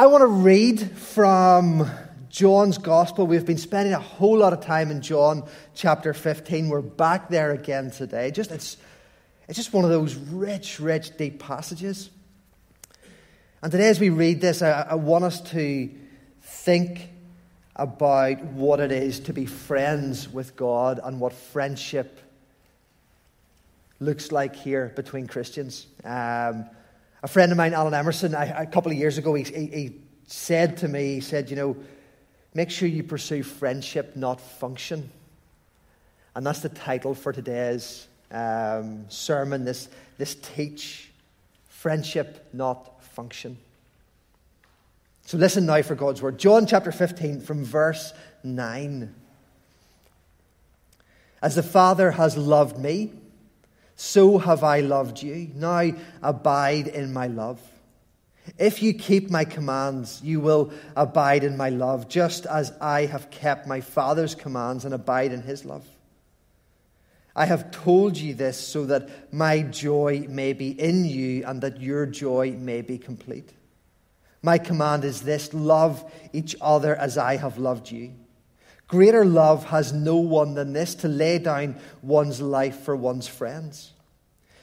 I want to read from John's Gospel. We've been spending a whole lot of time in John chapter 15. We're back there again today. Just it's, it's just one of those rich, rich, deep passages. And today, as we read this, I, I want us to think about what it is to be friends with God and what friendship looks like here between Christians. Um, a friend of mine, Alan Emerson, a couple of years ago, he, he, he said to me, he said, you know, make sure you pursue friendship, not function. And that's the title for today's um, sermon, this, this teach friendship, not function. So listen now for God's word. John chapter 15, from verse 9. As the Father has loved me, so have I loved you. Now abide in my love. If you keep my commands, you will abide in my love, just as I have kept my Father's commands and abide in his love. I have told you this so that my joy may be in you and that your joy may be complete. My command is this love each other as I have loved you. Greater love has no one than this to lay down one's life for one's friends.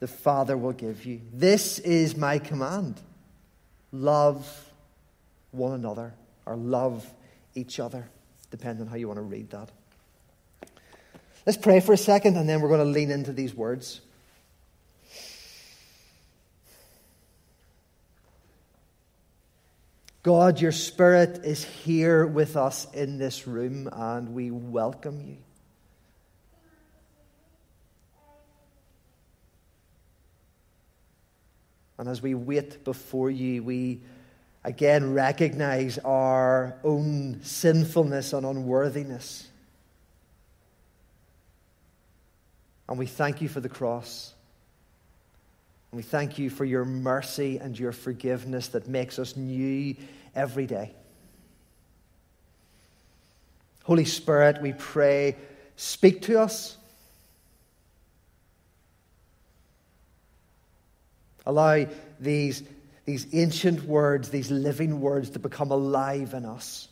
the Father will give you. This is my command love one another, or love each other, depending on how you want to read that. Let's pray for a second, and then we're going to lean into these words. God, your Spirit is here with us in this room, and we welcome you. And as we wait before you, we again recognize our own sinfulness and unworthiness. And we thank you for the cross. And we thank you for your mercy and your forgiveness that makes us new every day. Holy Spirit, we pray, speak to us. Allow these, these ancient words, these living words, to become alive in us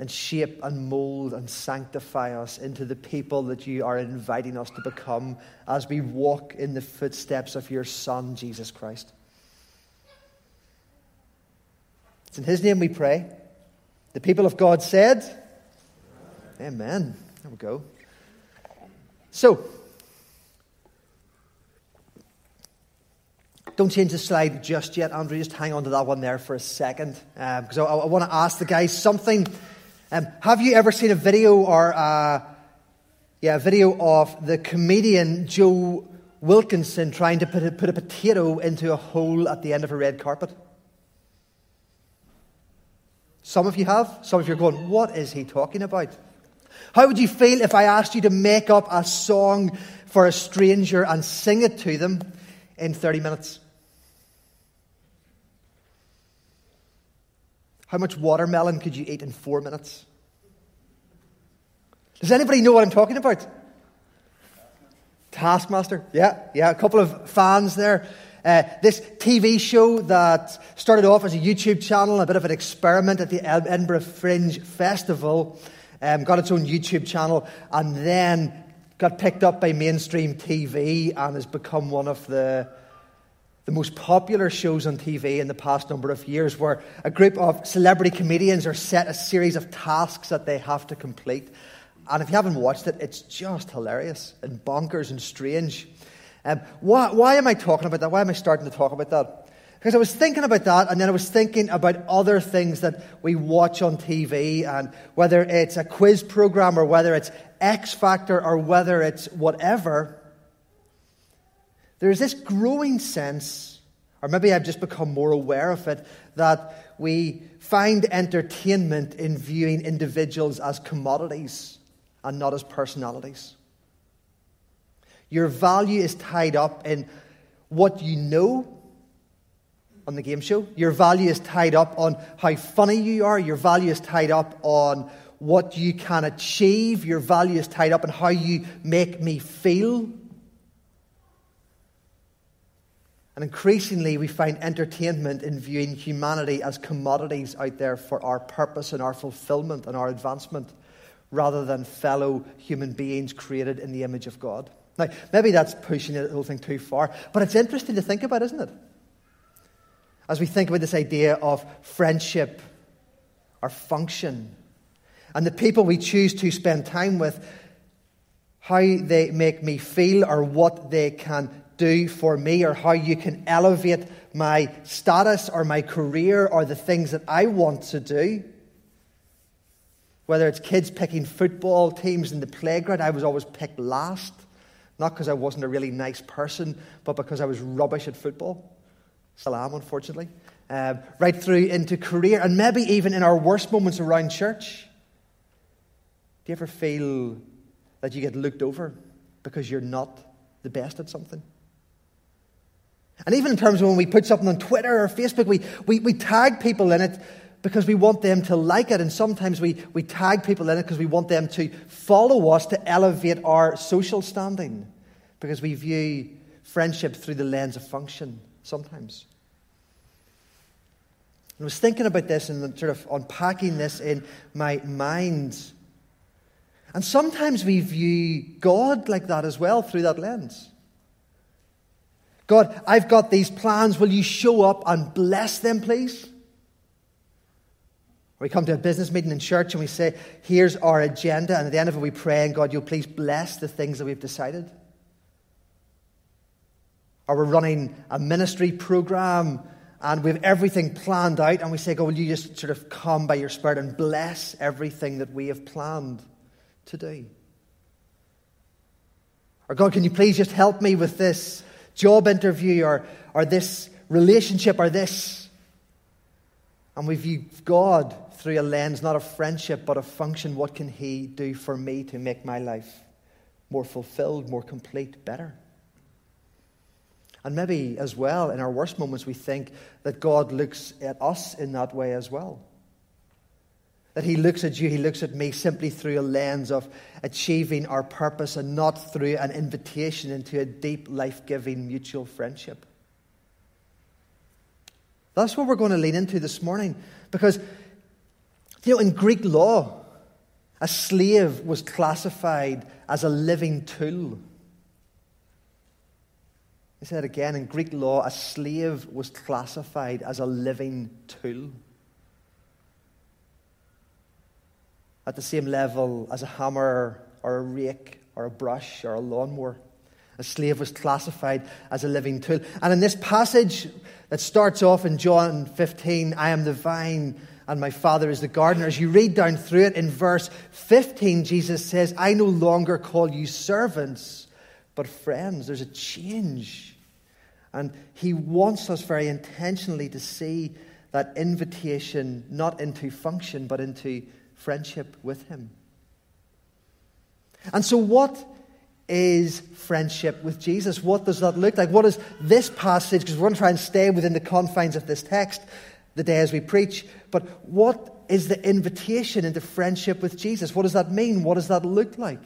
and shape and mold and sanctify us into the people that you are inviting us to become as we walk in the footsteps of your Son, Jesus Christ. It's in His name we pray. The people of God said, Amen. There we go. So, don't change the slide just yet, Andrew. Just hang on to that one there for a second. Because um, I, I want to ask the guys something um, have you ever seen a video or a, yeah, a video of the comedian Joe Wilkinson trying to put a, put a potato into a hole at the end of a red carpet? Some of you have. Some of you are going, what is he talking about? How would you feel if I asked you to make up a song for a stranger and sing it to them in 30 minutes? How much watermelon could you eat in four minutes? Does anybody know what I'm talking about? Taskmaster. Yeah, yeah, a couple of fans there. Uh, this TV show that started off as a YouTube channel, a bit of an experiment at the Edinburgh Fringe Festival, um, got its own YouTube channel, and then got picked up by mainstream TV and has become one of the the most popular shows on TV in the past number of years, where a group of celebrity comedians are set a series of tasks that they have to complete. And if you haven't watched it, it's just hilarious and bonkers and strange. Um, why, why am I talking about that? Why am I starting to talk about that? Because I was thinking about that, and then I was thinking about other things that we watch on TV, and whether it's a quiz program, or whether it's X Factor, or whether it's whatever there's this growing sense or maybe I've just become more aware of it, that we find entertainment in viewing individuals as commodities and not as personalities. Your value is tied up in what you know on the game show. Your value is tied up on how funny you are. Your value is tied up on what you can achieve. Your value is tied up on how you make me feel. And increasingly, we find entertainment in viewing humanity as commodities out there for our purpose and our fulfillment and our advancement, rather than fellow human beings created in the image of God. Now, maybe that's pushing the whole thing too far, but it's interesting to think about, isn't it? As we think about this idea of friendship or function, and the people we choose to spend time with, how they make me feel or what they can do for me, or how you can elevate my status or my career or the things that I want to do. Whether it's kids picking football teams in the playground, I was always picked last. Not because I wasn't a really nice person, but because I was rubbish at football. Still am, unfortunately. Um, right through into career, and maybe even in our worst moments around church. Do you ever feel that you get looked over because you're not the best at something? And even in terms of when we put something on Twitter or Facebook, we, we, we tag people in it because we want them to like it. And sometimes we, we tag people in it because we want them to follow us to elevate our social standing. Because we view friendship through the lens of function sometimes. I was thinking about this and sort of unpacking this in my mind. And sometimes we view God like that as well through that lens. God, I've got these plans. Will you show up and bless them, please? we come to a business meeting in church and we say, Here's our agenda. And at the end of it, we pray, and God, you'll please bless the things that we've decided. Or we're running a ministry program and we have everything planned out, and we say, God, will you just sort of come by your Spirit and bless everything that we have planned to do? Or, God, can you please just help me with this job interview or, or this relationship or this? And we view God through a lens not of friendship but of function. What can He do for me to make my life more fulfilled, more complete, better? And maybe as well, in our worst moments, we think that God looks at us in that way as well. That He looks at you, He looks at me simply through a lens of achieving our purpose and not through an invitation into a deep, life giving mutual friendship. That's what we're going to lean into this morning. Because, you know, in Greek law, a slave was classified as a living tool. He said again, in Greek law, a slave was classified as a living tool. At the same level as a hammer or a rake or a brush or a lawnmower. A slave was classified as a living tool. And in this passage that starts off in John 15, I am the vine and my Father is the gardener. As you read down through it in verse 15, Jesus says, I no longer call you servants, but friends. There's a change and he wants us very intentionally to see that invitation not into function, but into friendship with him. And so, what is friendship with Jesus? What does that look like? What is this passage? Because we're going to try and stay within the confines of this text the day as we preach. But what is the invitation into friendship with Jesus? What does that mean? What does that look like?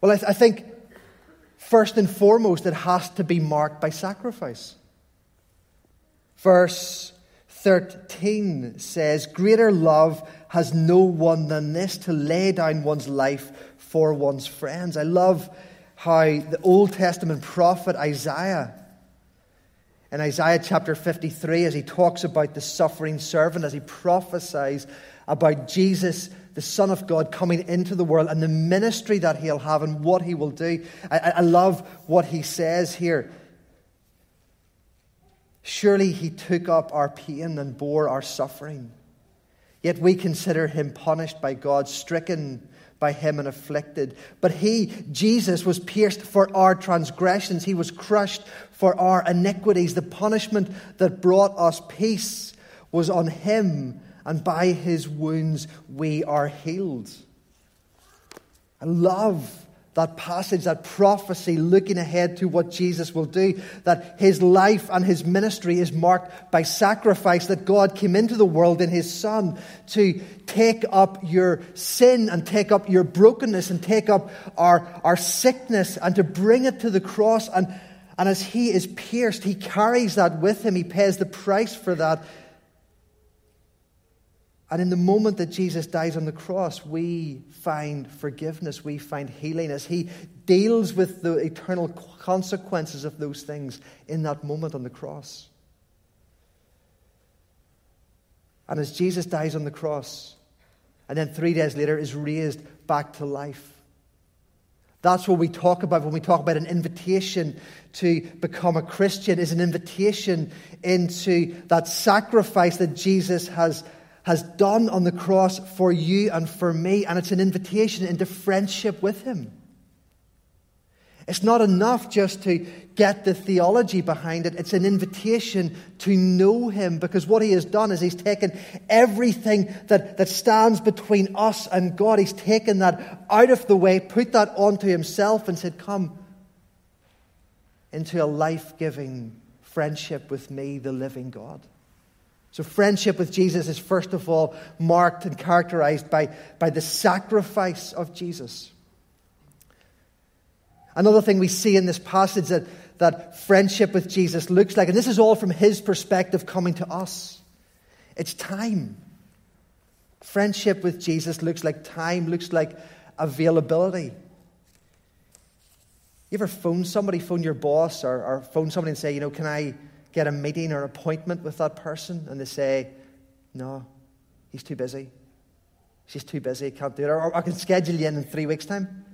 Well, I, th- I think First and foremost, it has to be marked by sacrifice. Verse 13 says, Greater love has no one than this to lay down one's life for one's friends. I love how the Old Testament prophet Isaiah, in Isaiah chapter 53, as he talks about the suffering servant, as he prophesies about Jesus the Son of God coming into the world and the ministry that he'll have and what he will do. I, I love what he says here. Surely he took up our pain and bore our suffering. Yet we consider him punished by God, stricken by him and afflicted. But he, Jesus, was pierced for our transgressions, he was crushed for our iniquities. The punishment that brought us peace was on him, and by his wounds we are healed. I love that passage, that prophecy looking ahead to what Jesus will do, that his life and his ministry is marked by sacrifice, that God came into the world in his Son to take up your sin and take up your brokenness and take up our, our sickness and to bring it to the cross. And, and as he is pierced, he carries that with him, he pays the price for that. And in the moment that Jesus dies on the cross, we find forgiveness, we find healing as he deals with the eternal consequences of those things in that moment on the cross. And as Jesus dies on the cross, and then three days later is raised back to life. That's what we talk about when we talk about an invitation to become a Christian, is an invitation into that sacrifice that Jesus has has done on the cross for you and for me, and it's an invitation into friendship with Him. It's not enough just to get the theology behind it. It's an invitation to know Him because what He has done is He's taken everything that, that stands between us and God, He's taken that out of the way, put that onto Himself, and said, Come into a life giving friendship with me, the living God. So, friendship with Jesus is first of all marked and characterized by, by the sacrifice of Jesus. Another thing we see in this passage that, that friendship with Jesus looks like, and this is all from his perspective coming to us, it's time. Friendship with Jesus looks like time, looks like availability. You ever phone somebody, phone your boss, or, or phone somebody and say, you know, can I get a meeting or appointment with that person and they say, no, he's too busy. She's too busy, can't do it. Or, I can schedule you in in three weeks' time.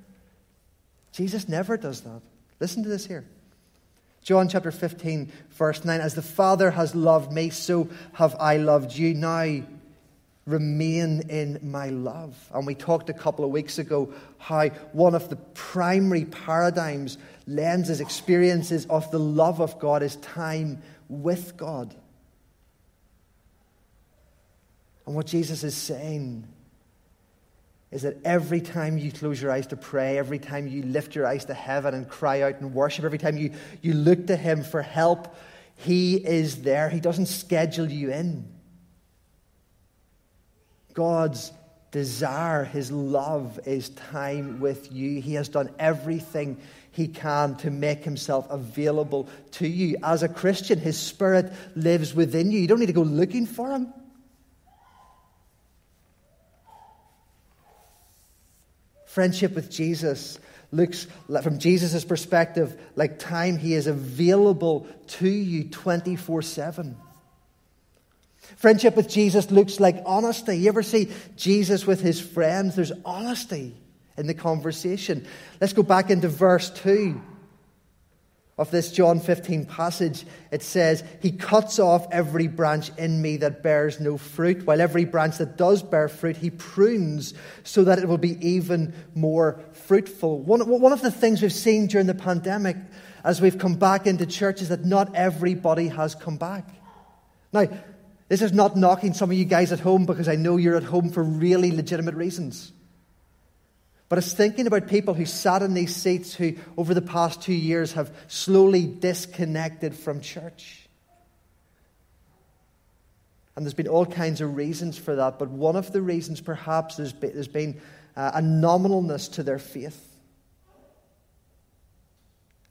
Jesus never does that. Listen to this here. John chapter 15, verse 9 As the Father has loved me, so have I loved you. Now remain in my love. And we talked a couple of weeks ago how one of the primary paradigms, lenses, experiences of the love of God is time with God. And what Jesus is saying is that every time you close your eyes to pray, every time you lift your eyes to heaven and cry out and worship, every time you, you look to Him for help, He is there. He doesn't schedule you in. God's desire, His love is time with you. He has done everything He can to make Himself available to you. As a Christian, His Spirit lives within you. You don't need to go looking for Him. Friendship with Jesus looks, from Jesus' perspective, like time He is available to you 24 7. Friendship with Jesus looks like honesty. You ever see Jesus with his friends? There's honesty in the conversation. Let's go back into verse 2 of this John 15 passage. It says, He cuts off every branch in me that bears no fruit, while every branch that does bear fruit, He prunes so that it will be even more fruitful. One, one of the things we've seen during the pandemic as we've come back into church is that not everybody has come back. Now, this is not knocking some of you guys at home because I know you're at home for really legitimate reasons. But it's thinking about people who sat in these seats who, over the past two years, have slowly disconnected from church. And there's been all kinds of reasons for that, but one of the reasons, perhaps, there's been, there's been uh, a nominalness to their faith.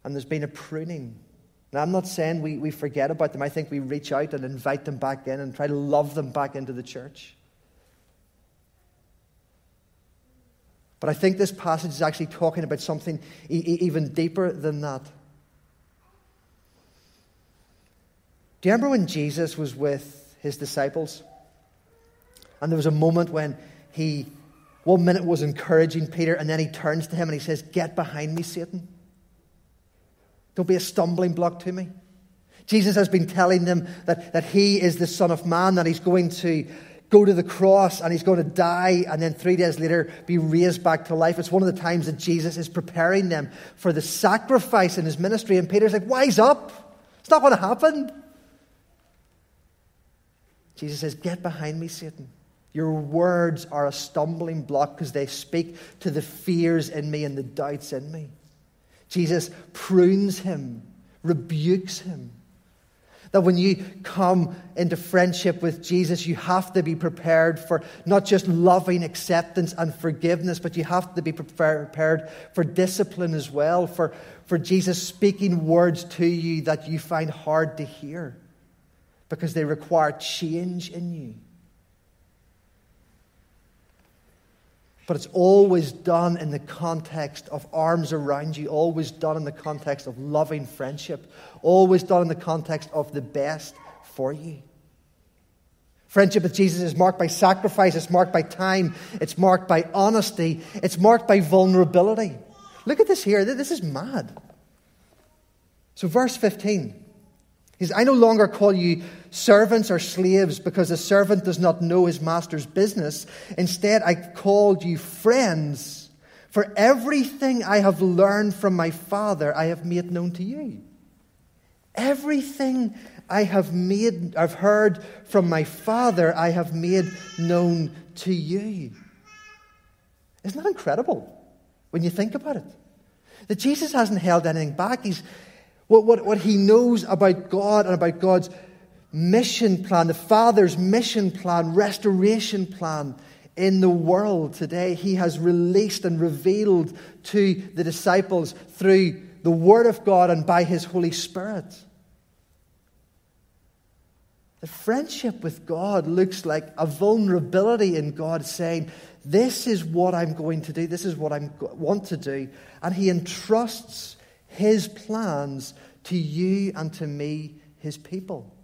And there's been a pruning. Now, I'm not saying we, we forget about them. I think we reach out and invite them back in and try to love them back into the church. But I think this passage is actually talking about something e- even deeper than that. Do you remember when Jesus was with his disciples? And there was a moment when he, one minute, was encouraging Peter, and then he turns to him and he says, Get behind me, Satan. Don't be a stumbling block to me. Jesus has been telling them that, that he is the Son of Man, that he's going to go to the cross and he's going to die and then three days later be raised back to life. It's one of the times that Jesus is preparing them for the sacrifice in his ministry. And Peter's like, Wise up. It's not going to happen. Jesus says, Get behind me, Satan. Your words are a stumbling block because they speak to the fears in me and the doubts in me. Jesus prunes him, rebukes him. That when you come into friendship with Jesus, you have to be prepared for not just loving acceptance and forgiveness, but you have to be prepared for discipline as well, for, for Jesus speaking words to you that you find hard to hear because they require change in you. But it's always done in the context of arms around you, always done in the context of loving friendship, always done in the context of the best for you. Friendship with Jesus is marked by sacrifice, it's marked by time, it's marked by honesty, it's marked by vulnerability. Look at this here. This is mad. So, verse 15. He says, I no longer call you servants or slaves because a servant does not know his master's business. Instead, I called you friends. For everything I have learned from my Father, I have made known to you. Everything I have made, I've heard from my Father, I have made known to you. Isn't that incredible when you think about it? That Jesus hasn't held anything back. He's, what, what, what he knows about God and about God's mission plan, the Father's mission plan, restoration plan in the world today, he has released and revealed to the disciples through the Word of God and by his Holy Spirit. The friendship with God looks like a vulnerability in God saying, This is what I'm going to do, this is what I want to do. And he entrusts his plans to you and to me, his people.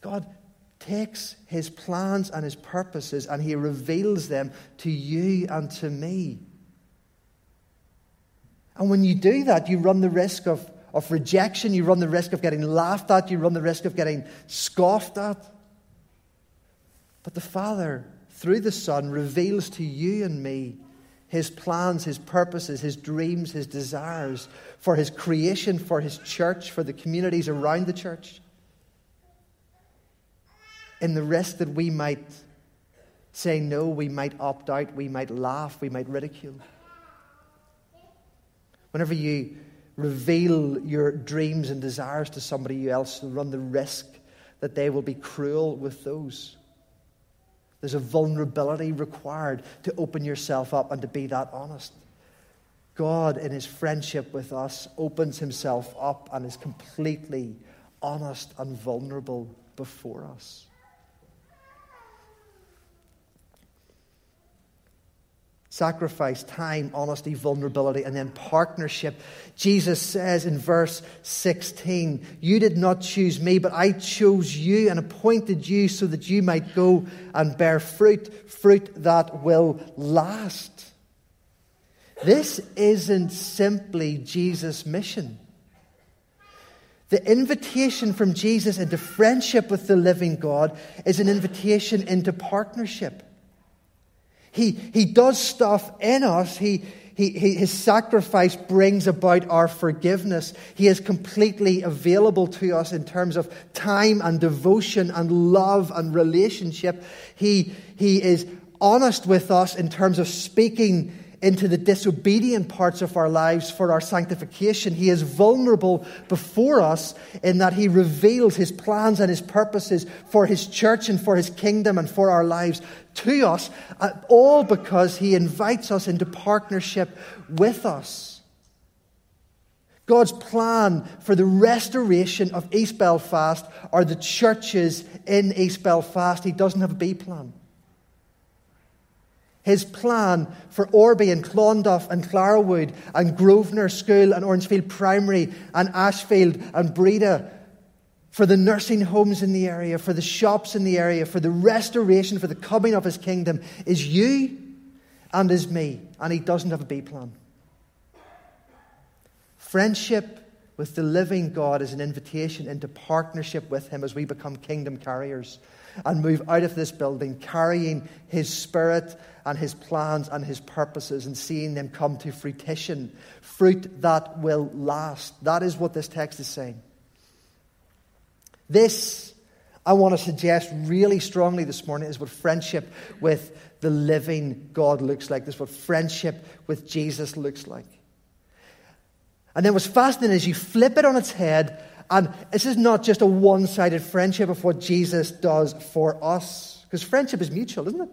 God takes his plans and his purposes and he reveals them to you and to me. And when you do that, you run the risk of, of rejection, you run the risk of getting laughed at, you run the risk of getting scoffed at. But the Father, through the Son, reveals to you and me his plans, his purposes, his dreams, his desires for his creation, for his church, for the communities around the church. In the risk that we might say no, we might opt out, we might laugh, we might ridicule. Whenever you reveal your dreams and desires to somebody else, you run the risk that they will be cruel with those. There's a vulnerability required to open yourself up and to be that honest. God, in his friendship with us, opens himself up and is completely honest and vulnerable before us. Sacrifice, time, honesty, vulnerability, and then partnership. Jesus says in verse 16, You did not choose me, but I chose you and appointed you so that you might go and bear fruit, fruit that will last. This isn't simply Jesus' mission. The invitation from Jesus into friendship with the living God is an invitation into partnership. He, he does stuff in us. He, he, he, his sacrifice brings about our forgiveness. He is completely available to us in terms of time and devotion and love and relationship. He, he is honest with us in terms of speaking into the disobedient parts of our lives for our sanctification. He is vulnerable before us in that He reveals His plans and His purposes for His church and for His kingdom and for our lives to us, uh, all because He invites us into partnership with us. God's plan for the restoration of East Belfast are the churches in East Belfast. He doesn't have a B plan. His plan for Orby and Clonduff and Clarawood and Grosvenor School and Orangefield Primary and Ashfield and Breda, for the nursing homes in the area, for the shops in the area, for the restoration, for the coming of his kingdom is you and is me. And he doesn't have a B plan. Friendship with the living God is an invitation into partnership with Him as we become kingdom carriers and move out of this building carrying His Spirit and His plans and His purposes and seeing them come to fruition, fruit that will last. That is what this text is saying. This, I want to suggest really strongly this morning, is what friendship with the living God looks like. This is what friendship with Jesus looks like. And then what's fascinating is you flip it on its head, and this is not just a one sided friendship of what Jesus does for us. Because friendship is mutual, isn't it?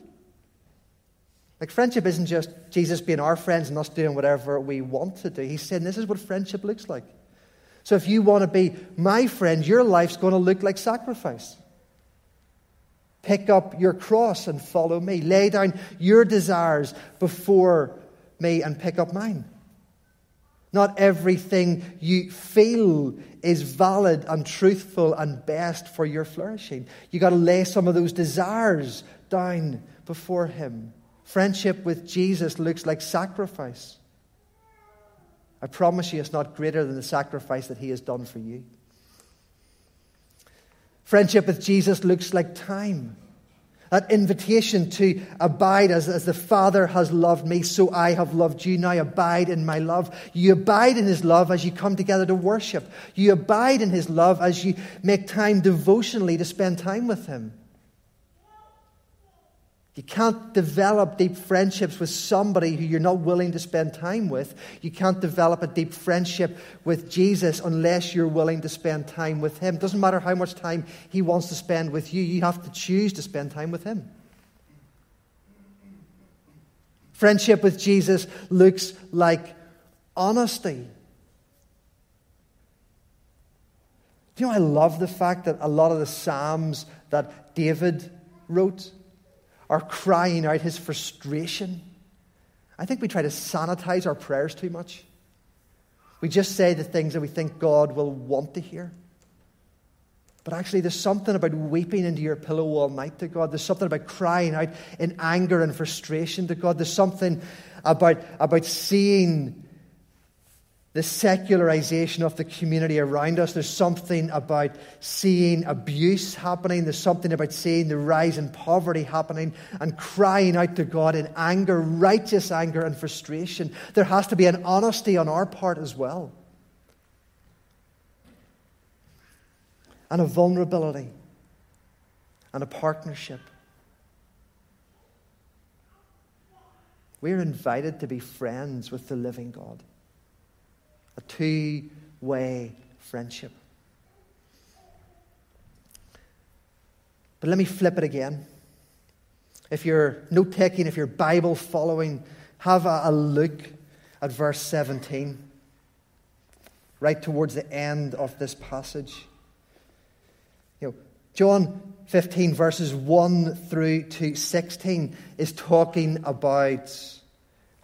Like, friendship isn't just Jesus being our friends and us doing whatever we want to do. He's saying this is what friendship looks like. So, if you want to be my friend, your life's going to look like sacrifice. Pick up your cross and follow me. Lay down your desires before me and pick up mine. Not everything you feel is valid and truthful and best for your flourishing. You've got to lay some of those desires down before Him. Friendship with Jesus looks like sacrifice. I promise you, it's not greater than the sacrifice that He has done for you. Friendship with Jesus looks like time. That invitation to abide as, as the Father has loved me, so I have loved you. Now abide in my love. You abide in his love as you come together to worship. You abide in his love as you make time devotionally to spend time with him. You can't develop deep friendships with somebody who you're not willing to spend time with. You can't develop a deep friendship with Jesus unless you're willing to spend time with Him. It doesn't matter how much time He wants to spend with you, you have to choose to spend time with Him. Friendship with Jesus looks like honesty. Do you know, I love the fact that a lot of the Psalms that David wrote are crying out his frustration. I think we try to sanitize our prayers too much. We just say the things that we think God will want to hear. But actually, there's something about weeping into your pillow all night to God. There's something about crying out in anger and frustration to God. There's something about, about seeing the secularization of the community around us. There's something about seeing abuse happening. There's something about seeing the rise in poverty happening and crying out to God in anger, righteous anger and frustration. There has to be an honesty on our part as well. And a vulnerability and a partnership. We're invited to be friends with the living God a two way friendship. But let me flip it again. If you're note taking, if you're Bible following, have a, a look at verse 17, right towards the end of this passage. You know, John 15, verses 1 through to 16, is talking about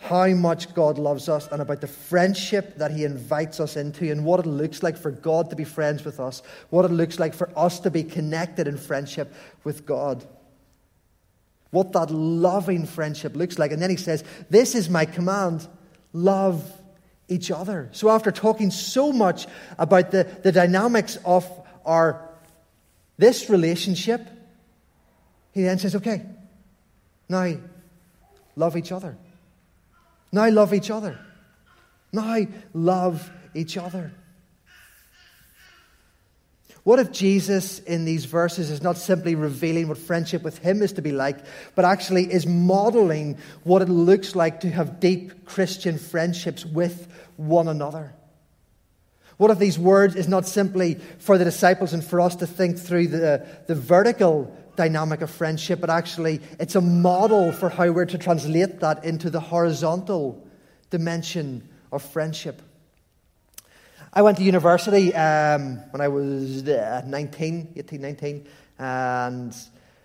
how much God loves us and about the friendship that He invites us into and what it looks like for God to be friends with us, what it looks like for us to be connected in friendship with God. What that loving friendship looks like. And then He says, This is my command love each other. So, after talking so much about the, the dynamics of our this relationship, he then says, Okay, now love each other. Now love each other. Now love each other. What if Jesus in these verses is not simply revealing what friendship with Him is to be like, but actually is modeling what it looks like to have deep Christian friendships with one another? What if these words is not simply for the disciples and for us to think through the, the vertical dynamic of friendship, but actually it's a model for how we're to translate that into the horizontal dimension of friendship. I went to university um, when I was uh, 19, 18, 19, and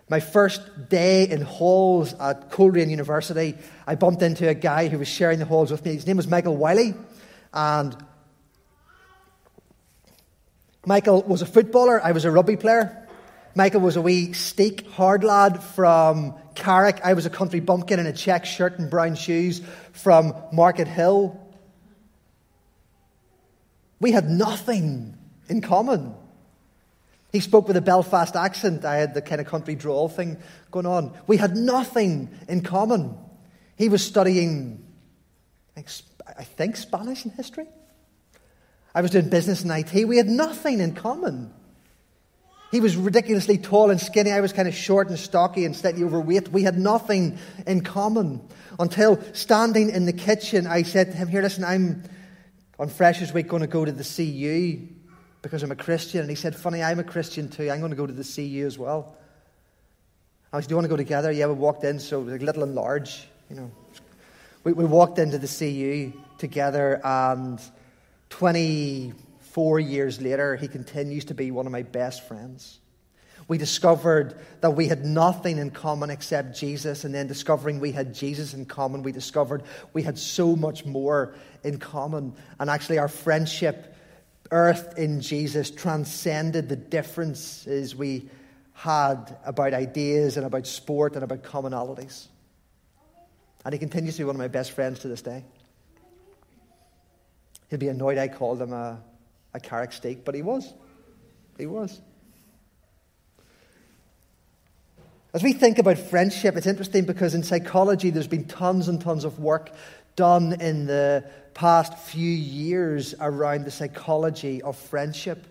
my first day in halls at Coleraine University, I bumped into a guy who was sharing the halls with me. His name was Michael Wiley, and Michael was a footballer, I was a rugby player. Michael was a wee steak hard lad from Carrick. I was a country bumpkin in a check shirt and brown shoes from Markethill. We had nothing in common. He spoke with a Belfast accent. I had the kind of country drawl thing going on. We had nothing in common. He was studying, I think, Spanish and history. I was doing business in IT. We had nothing in common. He was ridiculously tall and skinny. I was kind of short and stocky and slightly overweight. We had nothing in common until standing in the kitchen, I said to him, Here, listen, I'm on Freshers Week going to go to the CU because I'm a Christian. And he said, Funny, I'm a Christian too. I'm going to go to the CU as well. I said, Do you want to go together? Yeah, we walked in, so like little and large, you know. We, we walked into the CU together, and 24 years later, he continues to be one of my best friends. We discovered that we had nothing in common except Jesus, and then discovering we had Jesus in common, we discovered we had so much more in common. And actually, our friendship, earthed in Jesus, transcended the differences we had about ideas and about sport and about commonalities. And he continues to be one of my best friends to this day. He'll be annoyed I called him a, a carrot steak, but he was. He was. As we think about friendship, it's interesting because in psychology there's been tons and tons of work done in the past few years around the psychology of friendship.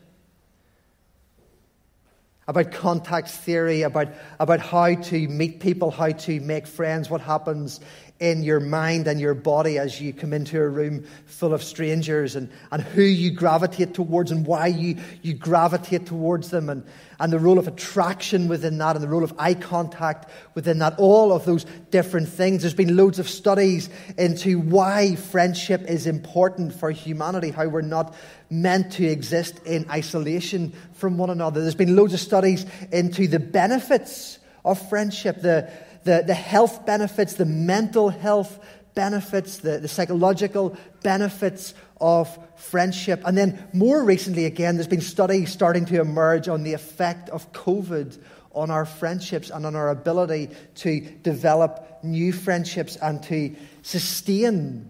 About contact theory, about, about how to meet people, how to make friends, what happens in your mind and your body as you come into a room full of strangers and, and who you gravitate towards and why you, you gravitate towards them and, and the role of attraction within that and the role of eye contact within that, all of those different things. There's been loads of studies into why friendship is important for humanity, how we're not meant to exist in isolation from one another. There's been loads of studies into the benefits of friendship, the the, the health benefits, the mental health benefits, the, the psychological benefits of friendship. And then more recently, again, there's been studies starting to emerge on the effect of COVID on our friendships and on our ability to develop new friendships and to sustain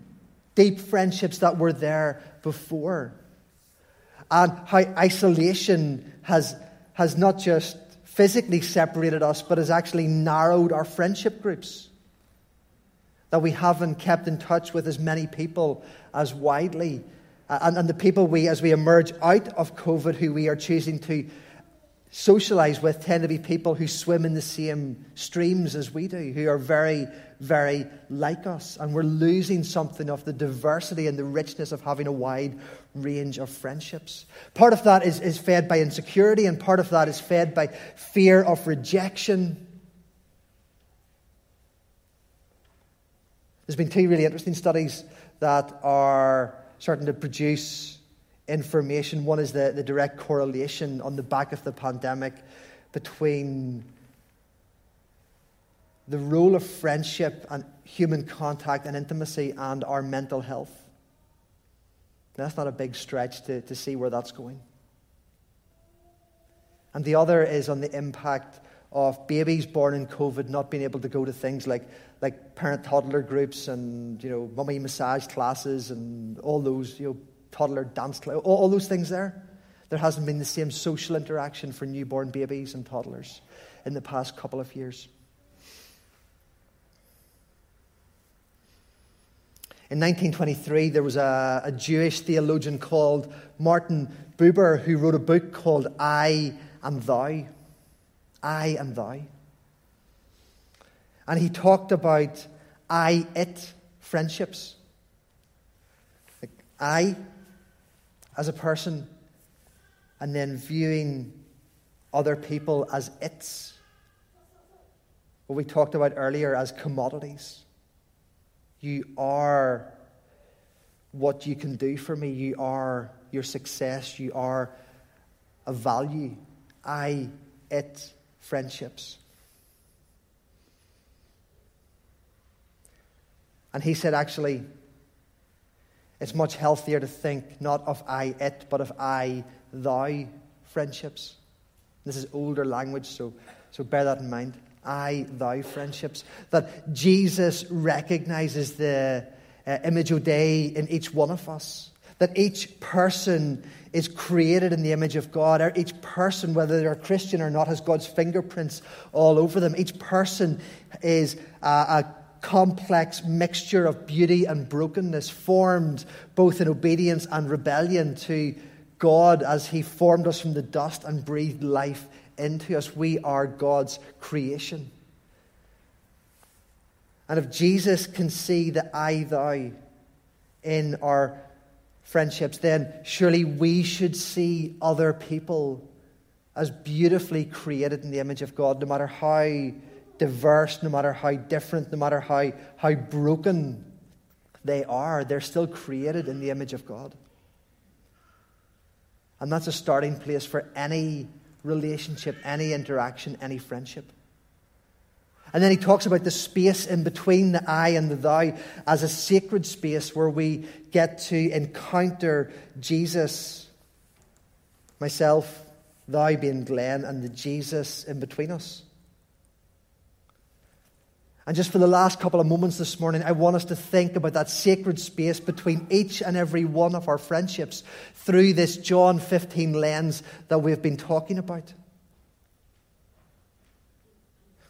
deep friendships that were there before. And how isolation has, has not just physically separated us, but has actually narrowed our friendship groups. That we haven't kept in touch with as many people as widely. And, and the people we, as we emerge out of COVID, who we are choosing to socialize with, tend to be people who swim in the same streams as we do, who are very, very like us. And we're losing something of the diversity and the richness of having a wide range of friendships. Part of that is, is fed by insecurity, and part of that is fed by fear of rejection. There's been two really interesting studies that are starting to produce information. One is the, the direct correlation on the back of the pandemic between the role of friendship and human contact and intimacy and our mental health. That's not a big stretch to, to see where that's going. And the other is on the impact of babies born in COVID not being able to go to things like, like parent toddler groups and you know mummy massage classes and all those you know toddler dance all, all those things there. There hasn't been the same social interaction for newborn babies and toddlers in the past couple of years. In 1923, there was a, a, Jewish theologian called Martin Buber who wrote a book called I and Thou. I and Thou. And he talked about I it friendships. Like I as a person, and then viewing other people as its. What we talked about earlier as commodities. You are what you can do for me. You are your success. You are a value. I, it, friendships. And he said, actually, it's much healthier to think not of I, it, but of I, thou friendships. This is older language, so, so bear that in mind. I thou friendships. That Jesus recognizes the uh, of day in each one of us. That each person is created in the image of God. Each person, whether they're Christian or not, has God's fingerprints all over them. Each person is a, a complex mixture of beauty and brokenness, formed both in obedience and rebellion to God as He formed us from the dust and breathed life into us. We are God's creation. And if Jesus can see the I thou in our friendships, then surely we should see other people as beautifully created in the image of God, no matter how diverse, no matter how different, no matter how, how broken they are, they're still created in the image of God. And that's a starting place for any relationship, any interaction, any friendship. And then he talks about the space in between the I and the thou as a sacred space where we get to encounter Jesus, myself, thou being Glenn, and the Jesus in between us. And just for the last couple of moments this morning, I want us to think about that sacred space between each and every one of our friendships through this John 15 lens that we've been talking about.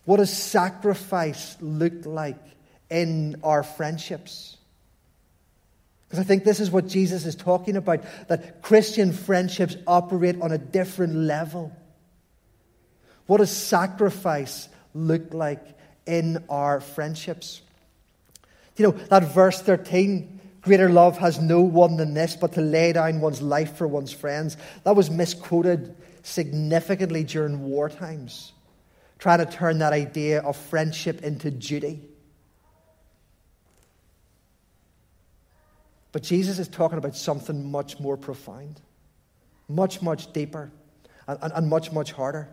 What does sacrifice look like in our friendships? Because I think this is what Jesus is talking about that Christian friendships operate on a different level. What does sacrifice look like in our friendships. You know, that verse 13, greater love has no one than this, but to lay down one's life for one's friends, that was misquoted significantly during war times, trying to turn that idea of friendship into duty. But Jesus is talking about something much more profound, much, much deeper, and, and, and much, much harder.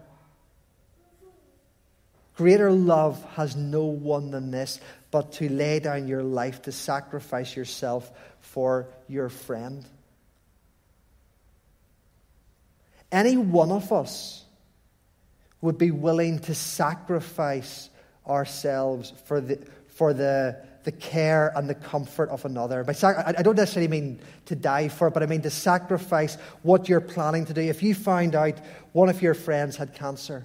Greater love has no one than this, but to lay down your life, to sacrifice yourself for your friend. Any one of us would be willing to sacrifice ourselves for the, for the, the care and the comfort of another. By I don't necessarily mean to die for it, but I mean to sacrifice what you're planning to do. If you find out one of your friends had cancer,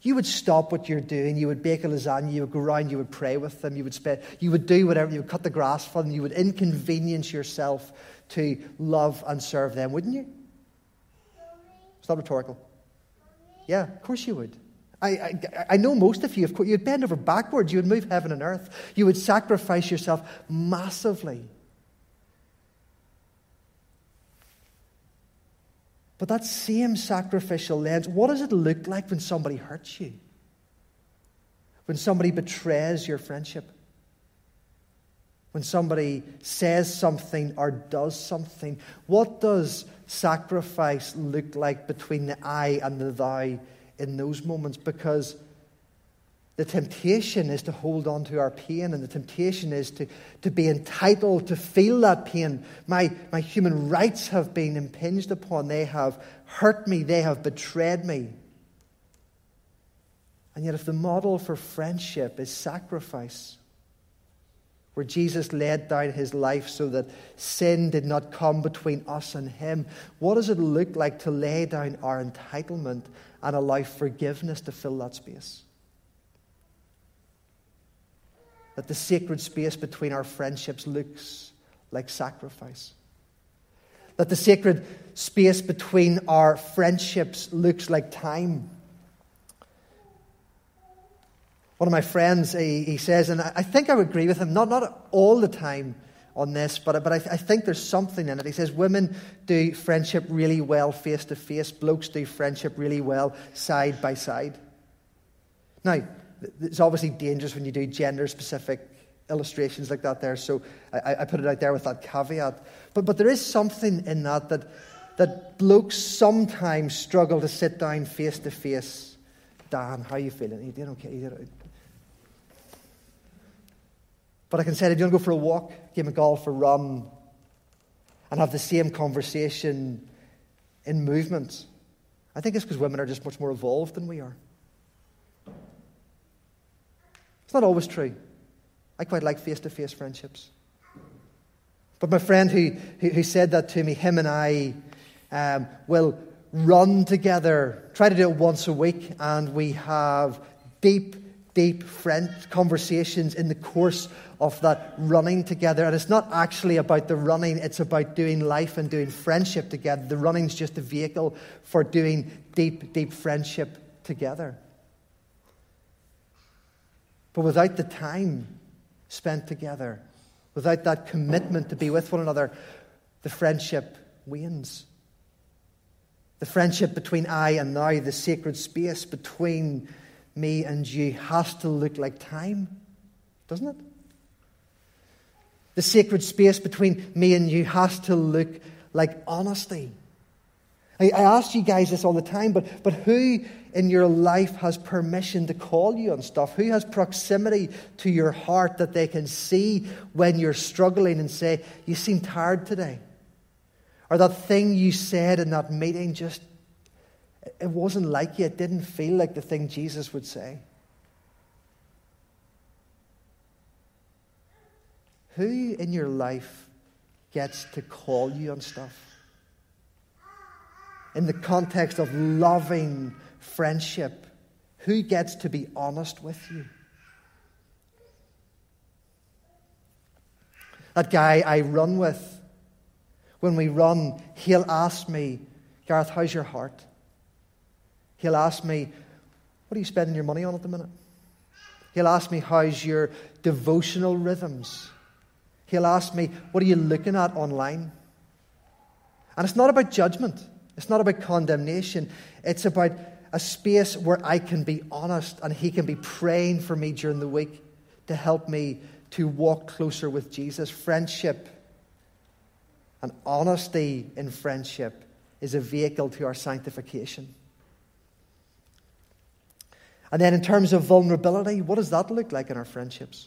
you would stop what you're doing. You would bake a lasagna. You would go around. You would pray with them. You would, spend, you would do whatever. You would cut the grass for them. You would inconvenience yourself to love and serve them, wouldn't you? It's not rhetorical. Yeah, of course you would. I, I, I, know most of you, of course, you'd bend over backwards. You would move heaven and earth. You would sacrifice yourself massively But that same sacrificial lens, what does it look like when somebody hurts you? When somebody betrays your friendship? When somebody says something or does something? What does sacrifice look like between the I and the thou in those moments? Because the temptation is to hold on to our pain, and the temptation is to, to be entitled to feel that pain. My, my human rights have been impinged upon. They have hurt me. They have betrayed me. And yet, if the model for friendship is sacrifice, where Jesus laid down his life so that sin did not come between us and him, what does it look like to lay down our entitlement and allow forgiveness to fill that space? That the sacred space between our friendships looks like sacrifice. That the sacred space between our friendships looks like time. One of my friends, he, he says, and I think I would agree with him, not, not all the time on this, but, but I, I think there's something in it. He says women do friendship really well face to face, blokes do friendship really well side by side. Now, it's obviously dangerous when you do gender specific illustrations like that there, so I, I, put it out there with that caveat. But, but there is something in that, that that blokes sometimes struggle to sit down face to face. Dan, how are you feeling? Are you doing okay? You doing... But I can say, if you want to go for a walk, game of golf, or run, and have the same conversation in movement, I think it's because women are just much more evolved than we are. It's not always true. I quite like face to face friendships. But my friend who, who, who said that to me, him and I um, will run together, try to do it once a week, and we have deep, deep friend conversations in the course of that running together. And it's not actually about the running, it's about doing life and doing friendship together. The running's just a vehicle for doing deep, deep friendship together. But without the time spent together, without that commitment to be with one another, the friendship wanes. The friendship between I and thou, the sacred space between me and you, has to look like time, doesn't it? The sacred space between me and you has to look like honesty. I, I ask you guys this all the time, but, but who in your life has permission to call you on stuff? Who has proximity to your heart that they can see when you're struggling and say, You seem tired today? Or that thing you said in that meeting just, it wasn't like you. It didn't feel like the thing Jesus would say. Who in your life gets to call you on stuff? In the context of loving friendship, who gets to be honest with you? That guy I run with, when we run, he'll ask me, Gareth, how's your heart? He'll ask me, what are you spending your money on at the minute? He'll ask me, how's your devotional rhythms? He'll ask me, What are you looking at online? And it's not about judgment, it's not about condemnation. It's about a space where I can be honest and He can be praying for me during the week to help me to walk closer with Jesus. Friendship and honesty in friendship is a vehicle to our sanctification. And then, in terms of vulnerability, what does that look like in our friendships?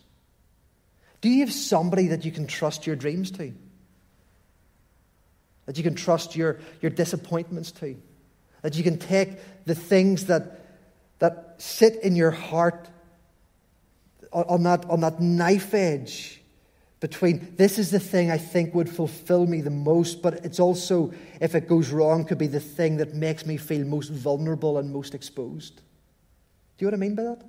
Do you have somebody that you can trust your dreams to? That you can trust your, your disappointments to? That you can take the things that, that sit in your heart on, that, on that knife edge between this is the thing I think would fulfill me the most, but it's also, if it goes wrong, could be the thing that makes me feel most vulnerable and most exposed. Do you know what I mean by that?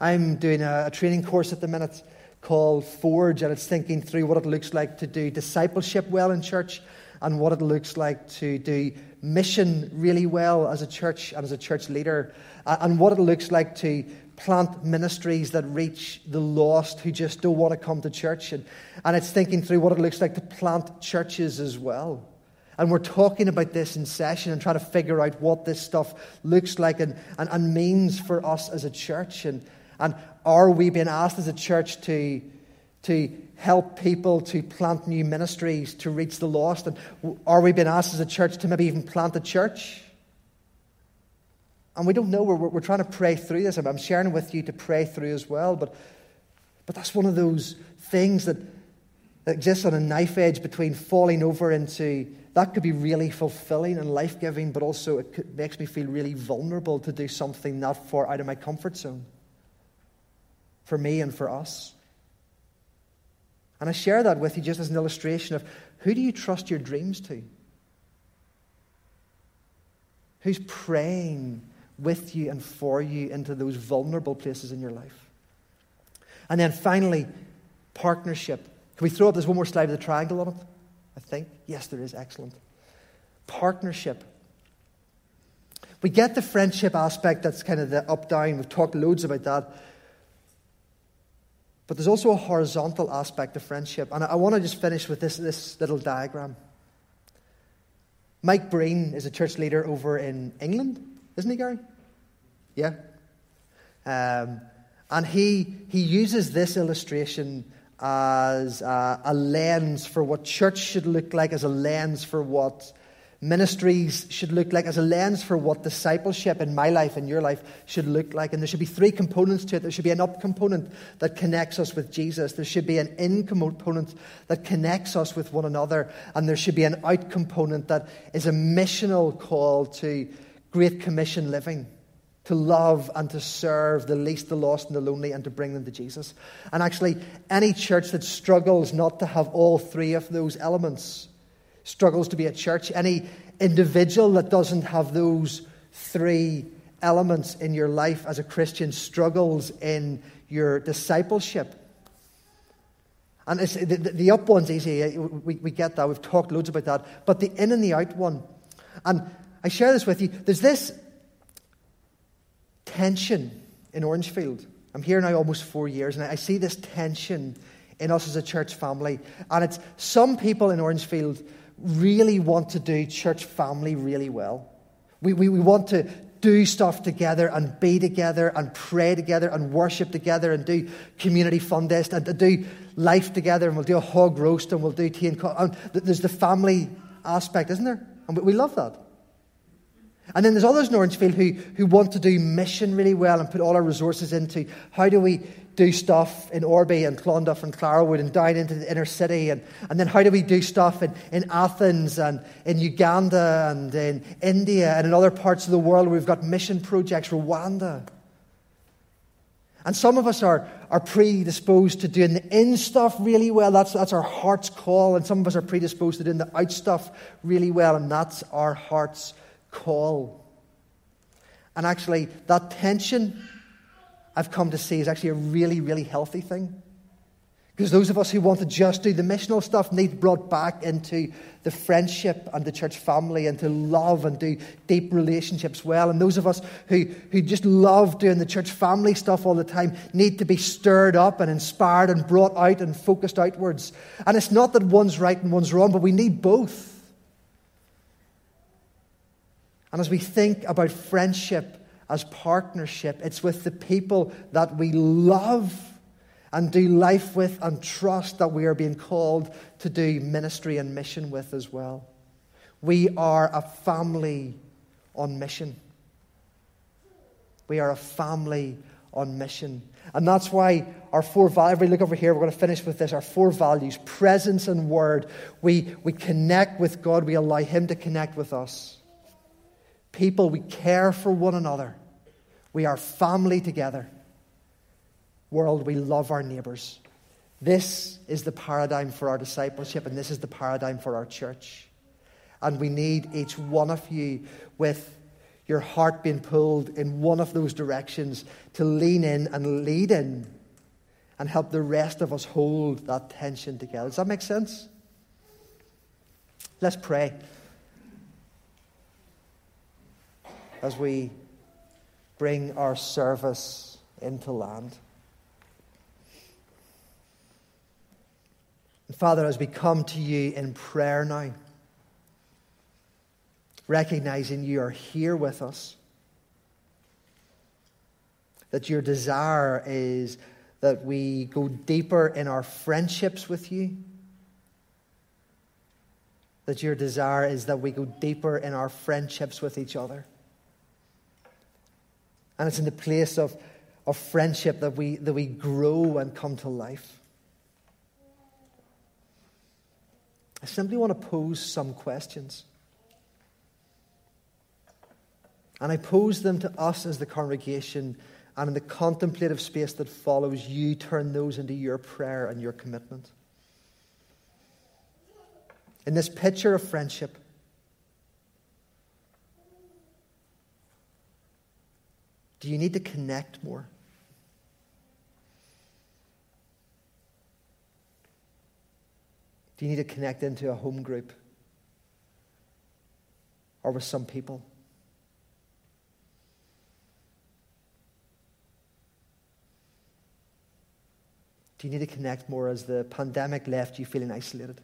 I'm doing a, a training course at the minute called Forge, and it's thinking through what it looks like to do discipleship well in church and what it looks like to do mission really well as a church and as a church leader, and what it looks like to plant ministries that reach the lost who just don't want to come to church. And, and it's thinking through what it looks like to plant churches as well. And we're talking about this in session and trying to figure out what this stuff looks like and, and, and means for us as a church. And, and are we being asked as a church to, to help people to plant new ministries to reach the lost? And are we being asked as a church to maybe even plant a church? And we don't know. We're, we're trying to pray through this. I'm sharing with you to pray through as well. But, but that's one of those things that, that exists on a knife edge between falling over into that could be really fulfilling and life giving, but also it makes me feel really vulnerable to do something not far out of my comfort zone for me and for us. And I share that with you just as an illustration of who do you trust your dreams to? Who's praying with you and for you into those vulnerable places in your life? And then finally, partnership. Can we throw up this one more slide with a triangle on it? I think. Yes, there is. Excellent. Partnership. We get the friendship aspect that's kind of the up down. We've talked loads about that. But there's also a horizontal aspect of friendship. And I want to just finish with this, this little diagram. Mike Breen is a church leader over in England, isn't he, Gary? Yeah. Um, and he, he uses this illustration as a, a lens for what church should look like, as a lens for what ministries should look like as a lens for what discipleship in my life and your life should look like. And there should be three components to it. There should be an up component that connects us with Jesus. There should be an in component that connects us with one another. And there should be an out component that is a missional call to Great Commission living. to love and to serve the least, the lost, and the lonely, and to bring them to Jesus. And actually, any church that struggles not to have all three of those elements struggles to be a church. Any individual that doesn't have those three elements in your life as a Christian struggles in your discipleship. And the, the, up one's easy. Uh, we, we get that. We've talked loads about that. But the in and the out one. And I share this with you. There's this tension in Orangefield. I'm here now almost four years, and I see this tension in us as a church family. And it's some people in Orangefield really want to do church family really well. We, we, we want to do stuff together and be together and pray together and worship together and do community fun days and to do life together and we'll do a hog roast and we'll do tea and coffee. There's the family aspect, isn't there? And we love that. And then there's others in Orangefield who, who want to do mission really well and put all our resources into how do we do stuff in Orby and Clonduff and Clarawood and down into the inner city? And, and then how do we do stuff in, in Athens and in Uganda and in India and in other parts of the world where we've got mission projects, Rwanda? And some of us are, are predisposed to doing the in stuff really well. That's, that's our heart's call. And some of us are predisposed to doing the out stuff really well. And that's our heart's call. And actually, that tension I've come to see is actually a really, really healthy thing. Because those of us who want to just do the missional stuff need brought back into the friendship and the church family and to love and do deep relationships well. And those of us who, who just love doing the church family stuff all the time need to be stirred up and inspired and brought out and focused outwards. And it's not that one's right and one's wrong, but we need both. And as we think about friendship as partnership, it's with the people that we love and do life with and trust that we are being called to do ministry and mission with as well. We are a family on mission. We are a family on mission. And that's why our four values, everybody look over here, we're going to finish with this. Our four values presence and word. We, we connect with God, we allow Him to connect with us people, we care for one another. We are family together. World, we love our neighbours. This is the paradigm for our discipleship, and this is the paradigm for our church. And we need each one of you with your heart being pulled in one of those directions to lean in and lead in and help the rest of us hold that tension together. Does that make sense? Let's pray. As we bring our service into land. And Father, as we come to you in prayer now, recognizing you are here with us, that your desire is that we go deeper in our friendships with you, that your desire is that we go deeper in our friendships with each other. And it's in the place of, of friendship that we, that we grow and come to life. I simply want to pose some questions. And I pose them to us as the congregation, and in the contemplative space that follows, you turn those into your prayer and your commitment. In this picture of friendship, Do you need to connect more? Do you need to connect into a home group or with some people? Do you need to connect more as the pandemic left you feeling isolated?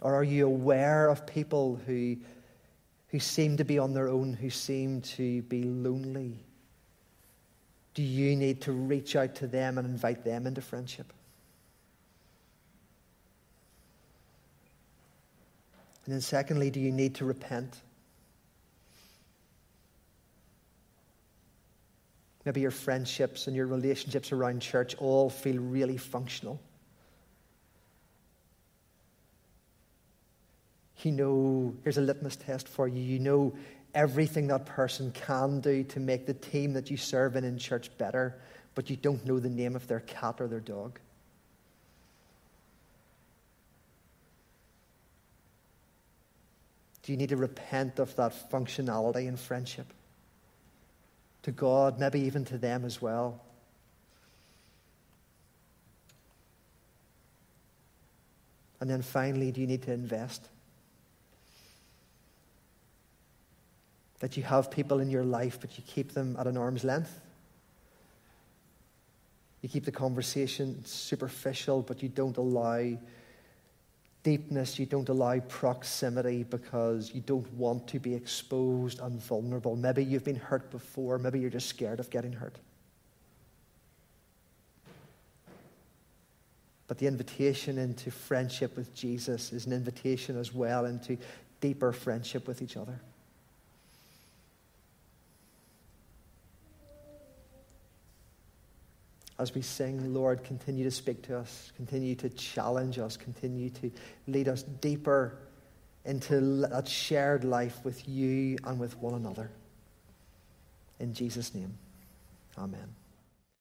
Or are you aware of people who who seem to be on their own, who seem to be lonely? Do you need to reach out to them and invite them into friendship? And then, secondly, do you need to repent? Maybe your friendships and your relationships around church all feel really functional. You know, here's a litmus test for you. You know everything that person can do to make the team that you serve in in church better, but you don't know the name of their cat or their dog? Do you need to repent of that functionality in friendship? To God, maybe even to them as well. And then finally, do you need to invest? That you have people in your life, but you keep them at an arm's length. You keep the conversation superficial, but you don't allow deepness, you don't allow proximity because you don't want to be exposed and vulnerable. Maybe you've been hurt before, maybe you're just scared of getting hurt. But the invitation into friendship with Jesus is an invitation as well into deeper friendship with each other. As we sing, Lord, continue to speak to us, continue to challenge us, continue to lead us deeper into that shared life with you and with one another. In Jesus' name, amen.